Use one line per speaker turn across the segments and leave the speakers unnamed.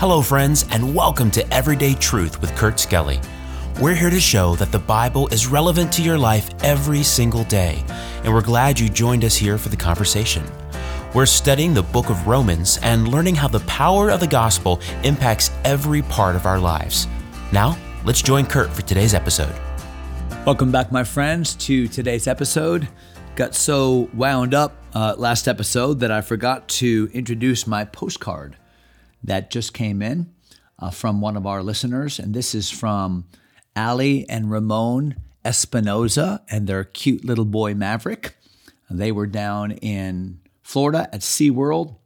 Hello, friends, and welcome to Everyday Truth with Kurt Skelly. We're here to show that the Bible is relevant to your life every single day, and we're glad you joined us here for the conversation. We're studying the book of Romans and learning how the power of the gospel impacts every part of our lives. Now, let's join Kurt for today's episode.
Welcome back, my friends, to today's episode. Got so wound up uh, last episode that I forgot to introduce my postcard that just came in uh, from one of our listeners. And this is from Ali and Ramon Espinoza and their cute little boy Maverick. They were down in Florida at SeaWorld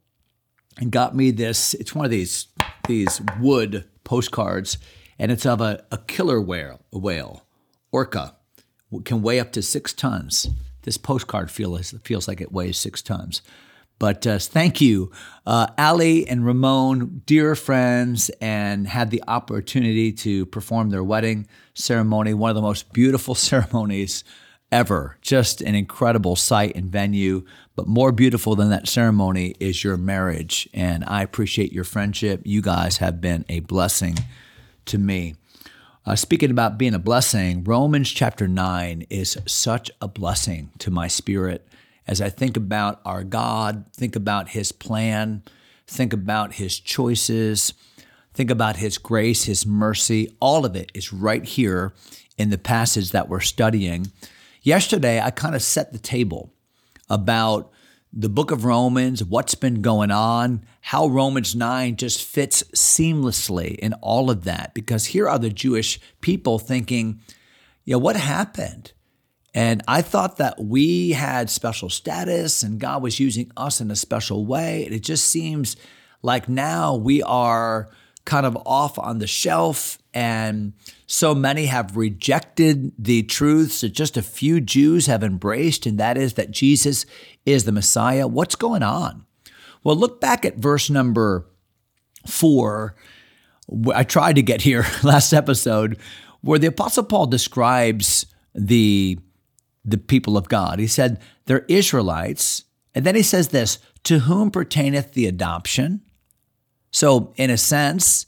and got me this. It's one of these these wood postcards, and it's of a, a killer whale, a whale, orca, can weigh up to six tons. This postcard feels feels like it weighs six tons. But uh, thank you, uh, Ali and Ramon, dear friends, and had the opportunity to perform their wedding ceremony, one of the most beautiful ceremonies ever. Just an incredible sight and venue. But more beautiful than that ceremony is your marriage. And I appreciate your friendship. You guys have been a blessing to me. Uh, speaking about being a blessing, Romans chapter 9 is such a blessing to my spirit as I think about our God, think about His plan, think about His choices, think about His grace, His mercy, all of it is right here in the passage that we're studying. Yesterday, I kind of set the table about the book of Romans, what's been going on, how Romans 9 just fits seamlessly in all of that. Because here are the Jewish people thinking, yeah, what happened? And I thought that we had special status and God was using us in a special way. And it just seems like now we are kind of off on the shelf and so many have rejected the truths that just a few Jews have embraced, and that is that Jesus is the Messiah. What's going on? Well, look back at verse number four. I tried to get here last episode where the Apostle Paul describes the the people of God. He said, They're Israelites. And then he says this To whom pertaineth the adoption? So, in a sense,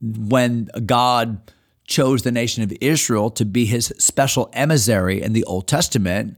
when God chose the nation of Israel to be his special emissary in the Old Testament,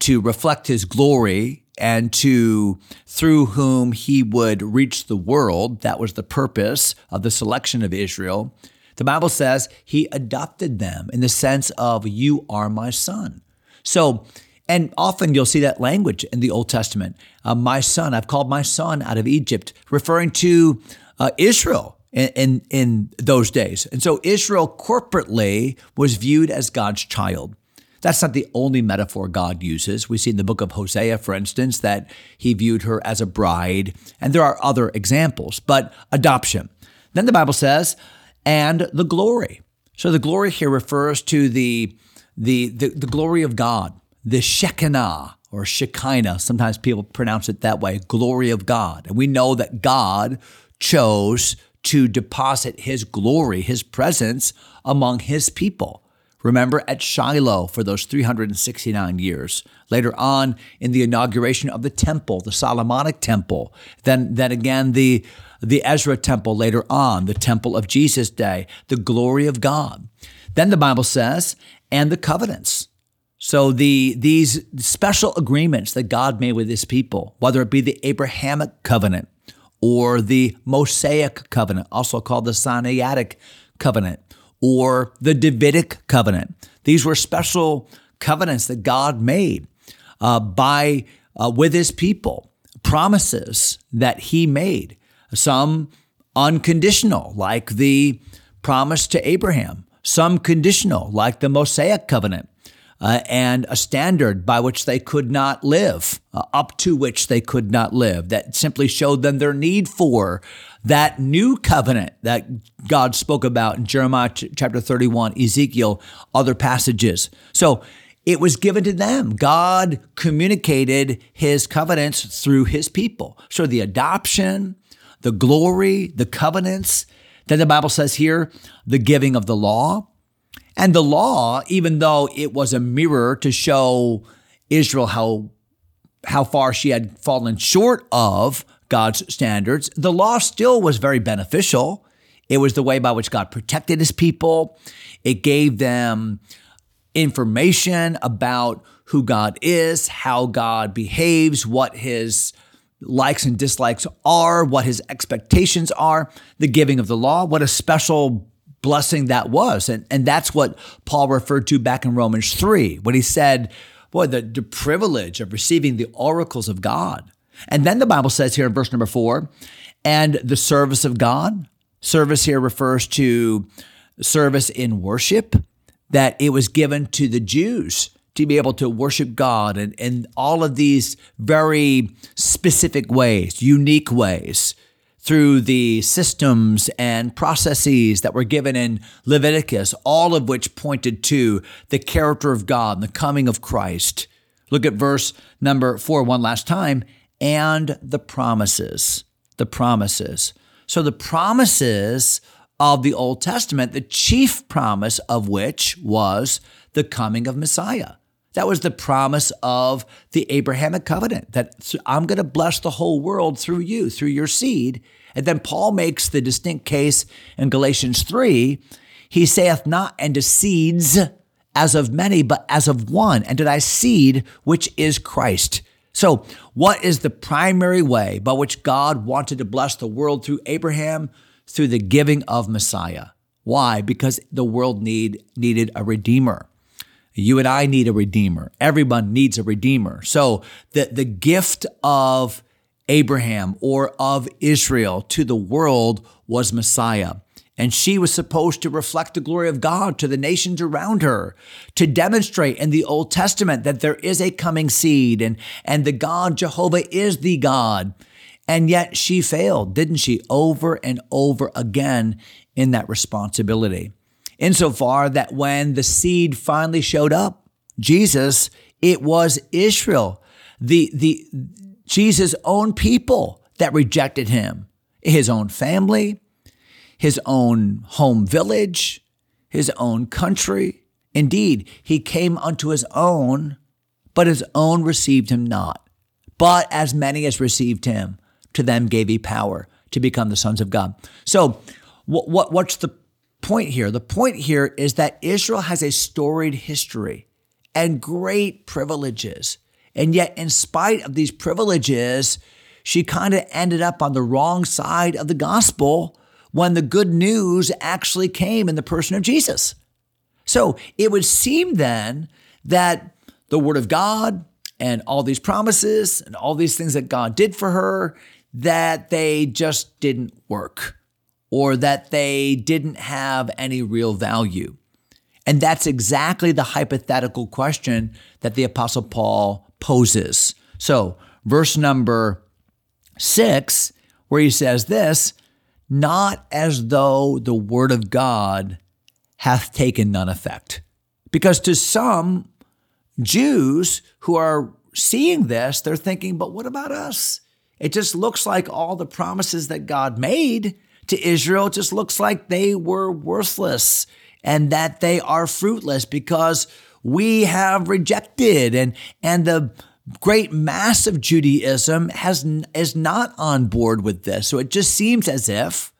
to reflect his glory and to through whom he would reach the world, that was the purpose of the selection of Israel. The Bible says he adopted them in the sense of, You are my son. So, and often you'll see that language in the Old Testament. Uh, my son, I've called my son out of Egypt, referring to uh, Israel in, in, in those days. And so Israel corporately was viewed as God's child. That's not the only metaphor God uses. We see in the book of Hosea, for instance, that he viewed her as a bride, and there are other examples, but adoption. Then the Bible says, and the glory. So the glory here refers to the the, the, the glory of God, the Shekinah or Shekinah. Sometimes people pronounce it that way, glory of God. And we know that God chose to deposit his glory, his presence among his people. Remember at Shiloh for those 369 years. Later on in the inauguration of the temple, the Solomonic temple. Then, then again, the, the Ezra temple later on, the temple of Jesus' day, the glory of God. Then the Bible says, and the covenants. So the these special agreements that God made with his people, whether it be the Abrahamic covenant or the Mosaic covenant, also called the Sinaitic covenant, or the Davidic covenant. These were special covenants that God made uh, by uh, with his people, promises that he made. Some unconditional, like the promise to Abraham some conditional, like the Mosaic covenant, uh, and a standard by which they could not live, uh, up to which they could not live, that simply showed them their need for that new covenant that God spoke about in Jeremiah ch- chapter 31, Ezekiel, other passages. So it was given to them. God communicated his covenants through his people. So the adoption, the glory, the covenants, then the Bible says here, the giving of the law. And the law, even though it was a mirror to show Israel how, how far she had fallen short of God's standards. The law still was very beneficial. It was the way by which God protected his people. It gave them information about who God is, how God behaves, what his likes and dislikes are, what his expectations are, the giving of the law, what a special blessing that was. And, and that's what Paul referred to back in Romans 3 when he said, Boy, the, the privilege of receiving the oracles of God. And then the Bible says here in verse number four, and the service of God. Service here refers to service in worship, that it was given to the Jews to be able to worship God in, in all of these very specific ways, unique ways, through the systems and processes that were given in Leviticus, all of which pointed to the character of God and the coming of Christ. Look at verse number four one last time and the promises. The promises. So the promises of the Old Testament, the chief promise of which was the coming of Messiah. That was the promise of the Abrahamic covenant that I'm going to bless the whole world through you, through your seed. And then Paul makes the distinct case in Galatians 3. He saith not unto seeds as of many, but as of one, and to thy seed, which is Christ. So, what is the primary way by which God wanted to bless the world through Abraham? Through the giving of Messiah. Why? Because the world need, needed a redeemer. You and I need a redeemer. Everyone needs a redeemer. So the, the gift of Abraham or of Israel to the world was Messiah. And she was supposed to reflect the glory of God to the nations around her, to demonstrate in the Old Testament that there is a coming seed and, and the God Jehovah is the God. And yet she failed, didn't she? Over and over again in that responsibility insofar that when the seed finally showed up, Jesus, it was Israel, the, the Jesus' own people that rejected him, his own family, his own home village, his own country. Indeed, he came unto his own, but his own received him not. But as many as received him, to them gave he power to become the sons of God. So, what, what, what's the point here. The point here is that Israel has a storied history and great privileges. And yet, in spite of these privileges, she kind of ended up on the wrong side of the gospel when the good news actually came in the person of Jesus. So it would seem then that the word of God and all these promises and all these things that God did for her, that they just didn't work or that they didn't have any real value. And that's exactly the hypothetical question that the Apostle Paul poses. So, verse number six, where he says this, not as though the word of God hath taken none effect. Because to some Jews who are seeing this, they're thinking, but what about us? It just looks like all the promises that God made to Israel, just looks like they were worthless and that they are fruitless because we have rejected and and the great mass of Judaism has is not on board with this. So it just seems as if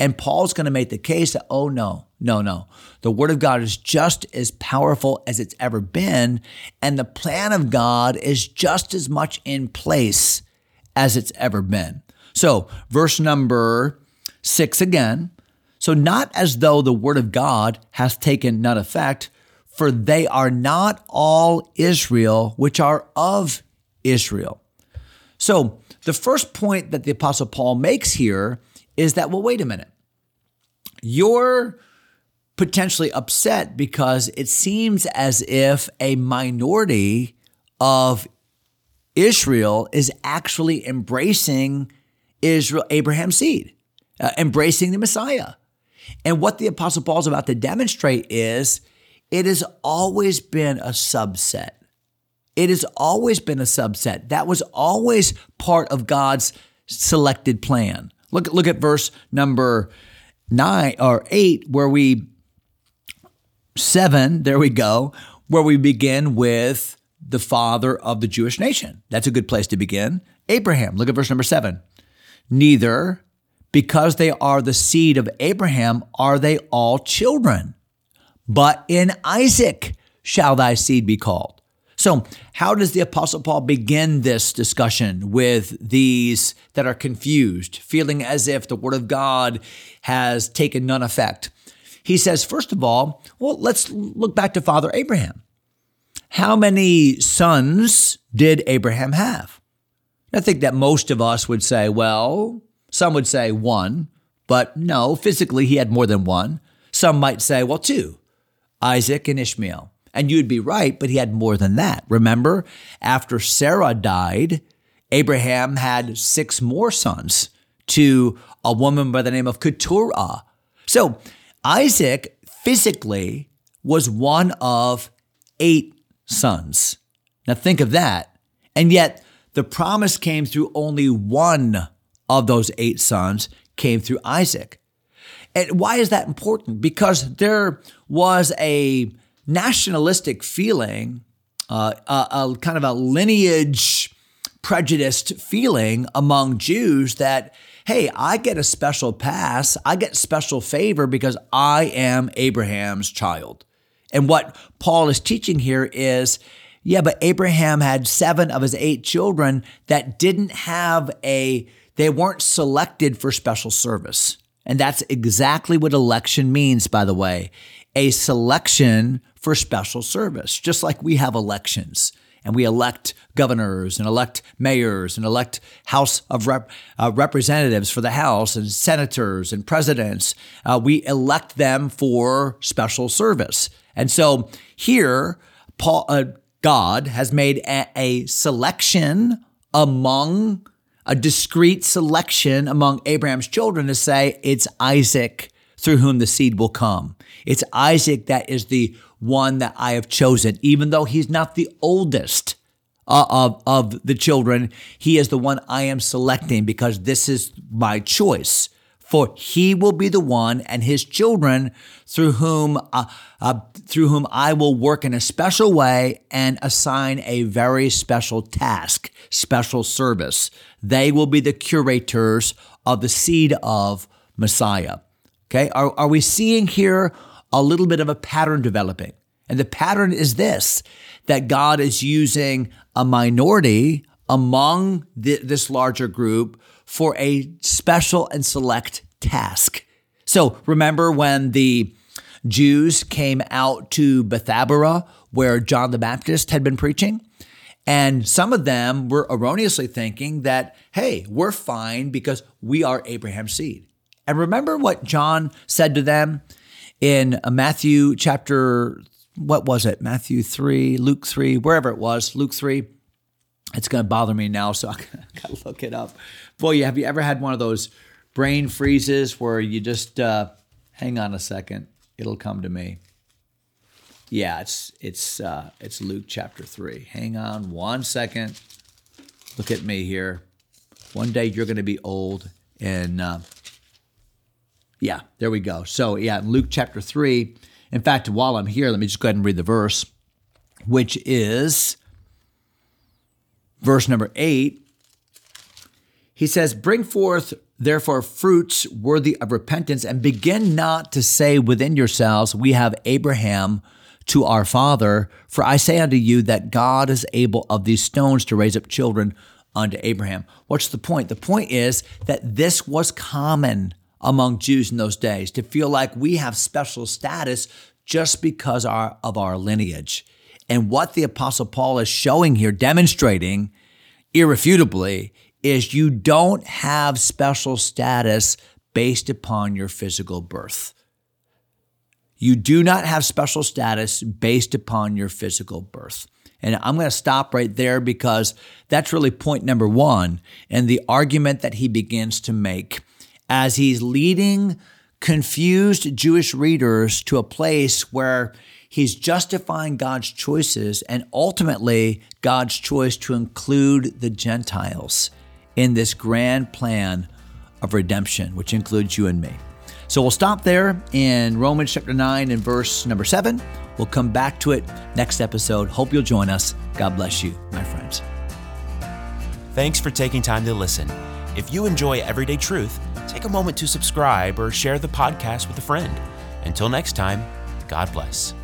and Paul's going to make the case that oh no, no, no. The word of God is just as powerful as it's ever been and the plan of God is just as much in place as it's ever been. So, verse number 6 again. So, not as though the word of God hath taken none effect, for they are not all Israel which are of Israel. So, the first point that the Apostle Paul makes here is that, well, wait a minute. You're potentially upset because it seems as if a minority of Israel is actually embracing Israel, Abraham's seed uh, embracing the Messiah. And what the Apostle Paul is about to demonstrate is it has always been a subset. It has always been a subset. That was always part of God's selected plan. Look, look at verse number nine or eight, where we, seven, there we go, where we begin with the father of the Jewish nation. That's a good place to begin. Abraham. Look at verse number seven. Neither, because they are the seed of Abraham, are they all children. But in Isaac shall thy seed be called. So, how does the Apostle Paul begin this discussion with these that are confused, feeling as if the Word of God has taken none effect? He says, first of all, well, let's look back to Father Abraham. How many sons did Abraham have? I think that most of us would say, well, some would say one, but no, physically he had more than one. Some might say, well, two Isaac and Ishmael. And you'd be right, but he had more than that. Remember, after Sarah died, Abraham had six more sons to a woman by the name of Keturah. So Isaac physically was one of eight sons. Now think of that. And yet the promise came through only one of those eight sons came through Isaac. And why is that important? Because there was a nationalistic feeling, uh, a, a kind of a lineage prejudiced feeling among Jews that, hey, I get a special pass, I get special favor because I am Abraham's child. And what Paul is teaching here is, yeah, but Abraham had seven of his eight children that didn't have a, they weren't selected for special service. And that's exactly what election means, by the way a selection for special service, just like we have elections and we elect governors and elect mayors and elect House of Rep- uh, Representatives for the House and senators and presidents. Uh, we elect them for special service. And so here, Paul, uh, God has made a, a selection among a discrete selection among Abraham's children to say it's Isaac through whom the seed will come. It's Isaac that is the one that I have chosen, even though he's not the oldest uh, of, of the children. He is the one I am selecting because this is my choice. For he will be the one and his children through whom uh, uh, through whom I will work in a special way and assign a very special task, special service. They will be the curators of the seed of Messiah. Okay, are, are we seeing here a little bit of a pattern developing? And the pattern is this that God is using a minority among the, this larger group for a special and select task. So remember when the Jews came out to Bethabara, where John the Baptist had been preaching? And some of them were erroneously thinking that, hey, we're fine because we are Abraham's seed. And remember what John said to them in Matthew chapter, what was it? Matthew 3, Luke 3, wherever it was, Luke 3. It's going to bother me now, so I got to look it up. Boy, have you ever had one of those brain freezes where you just, uh, hang on a second, it'll come to me. Yeah, it's it's uh, it's Luke chapter three. Hang on one second. Look at me here. One day you're going to be old, and uh, yeah, there we go. So, yeah, Luke chapter 3. In fact, while I'm here, let me just go ahead and read the verse, which is verse number 8. He says, Bring forth therefore fruits worthy of repentance, and begin not to say within yourselves, We have Abraham to our father. For I say unto you that God is able of these stones to raise up children unto Abraham. What's the point? The point is that this was common among Jews in those days to feel like we have special status just because our, of our lineage. And what the Apostle Paul is showing here, demonstrating irrefutably, is you don't have special status based upon your physical birth. You do not have special status based upon your physical birth. And I'm going to stop right there because that's really point number one and the argument that he begins to make as he's leading confused Jewish readers to a place where he's justifying God's choices and ultimately God's choice to include the Gentiles in this grand plan of redemption, which includes you and me. So we'll stop there in Romans chapter 9 and verse number 7. We'll come back to it next episode. Hope you'll join us. God bless you, my friends.
Thanks for taking time to listen. If you enjoy Everyday Truth, take a moment to subscribe or share the podcast with a friend. Until next time, God bless.